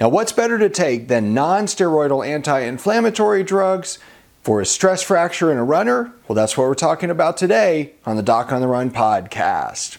Now, what's better to take than non steroidal anti inflammatory drugs for a stress fracture in a runner? Well, that's what we're talking about today on the Doc on the Run podcast.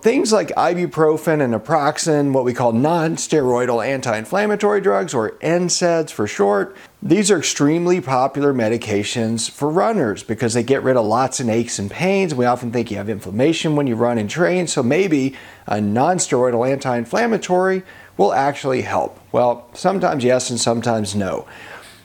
Things like ibuprofen and naproxen, what we call non steroidal anti inflammatory drugs, or NSAIDs for short, these are extremely popular medications for runners because they get rid of lots of aches and pains. We often think you have inflammation when you run and train, so maybe a non steroidal anti inflammatory will actually help. Well, sometimes yes and sometimes no.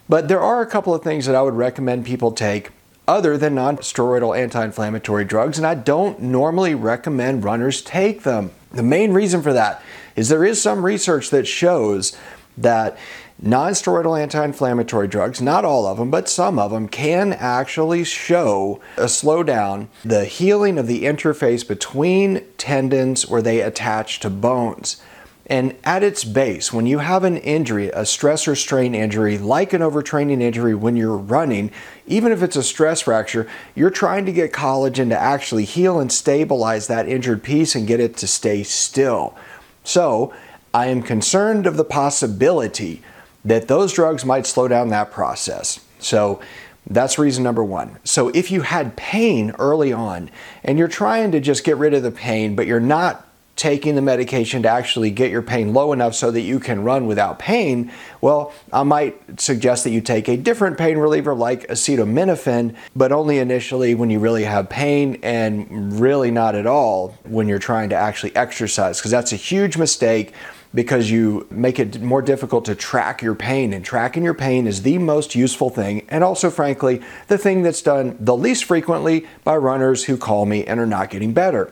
But there are a couple of things that I would recommend people take other than non-steroidal anti-inflammatory drugs, and I don't normally recommend runners take them. The main reason for that is there is some research that shows that non-steroidal anti-inflammatory drugs, not all of them, but some of them can actually show a slowdown the healing of the interface between tendons where they attach to bones. And at its base, when you have an injury, a stress or strain injury, like an overtraining injury when you're running, even if it's a stress fracture, you're trying to get collagen to actually heal and stabilize that injured piece and get it to stay still. So, I am concerned of the possibility that those drugs might slow down that process. So, that's reason number one. So, if you had pain early on and you're trying to just get rid of the pain, but you're not taking the medication to actually get your pain low enough so that you can run without pain, well, I might suggest that you take a different pain reliever like acetaminophen, but only initially when you really have pain and really not at all when you're trying to actually exercise, because that's a huge mistake because you make it more difficult to track your pain. And tracking your pain is the most useful thing, and also, frankly, the thing that's done the least frequently by runners who call me and are not getting better.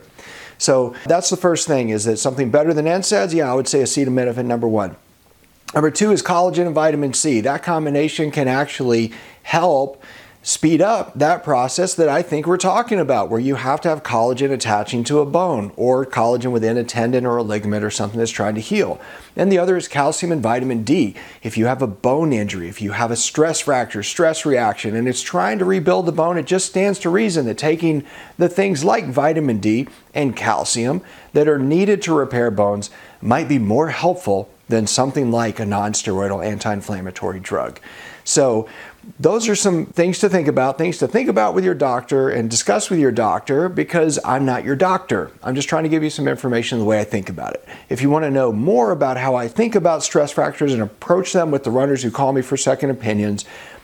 So that's the first thing. Is it something better than NSAIDs? Yeah, I would say acetaminophen number one. Number two is collagen and vitamin C. That combination can actually help speed up that process that I think we're talking about, where you have to have collagen attaching to a bone or collagen within a tendon or a ligament or something that's trying to heal. And the other is calcium and vitamin D. If you have a bone injury, if you have a stress fracture, stress reaction, and it's trying to rebuild the bone, it just stands to reason that taking the things like vitamin D and calcium that are needed to repair bones might be more helpful than something like a non steroidal anti inflammatory drug. So, those are some things to think about, things to think about with your doctor and discuss with your doctor because I'm not your doctor. I'm just trying to give you some information the way I think about it. If you want to know more about how I think about stress fractures and approach them with the runners who call me for second opinions,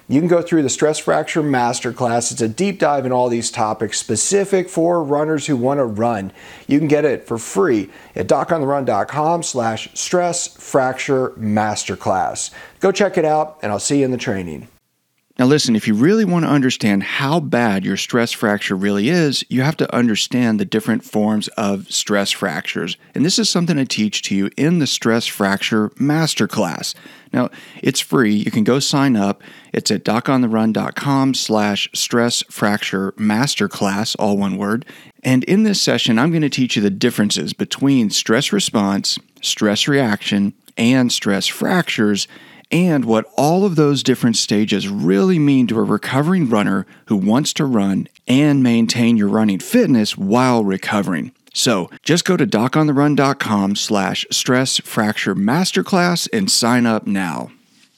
you can go through the Stress Fracture Masterclass. It's a deep dive in all these topics specific for runners who want to run. You can get it for free at docontherun.com slash stress fracture masterclass. Go check it out, and I'll see you in the training. Now, listen, if you really want to understand how bad your stress fracture really is, you have to understand the different forms of stress fractures. And this is something I teach to you in the Stress Fracture Masterclass. Now, it's free. You can go sign up. It's at docontherun.com slash stress fracture masterclass, all one word. And in this session, I'm going to teach you the differences between stress response, stress reaction, and stress fractures and what all of those different stages really mean to a recovering runner who wants to run and maintain your running fitness while recovering. So just go to docontherun.com slash stress fracture masterclass and sign up now.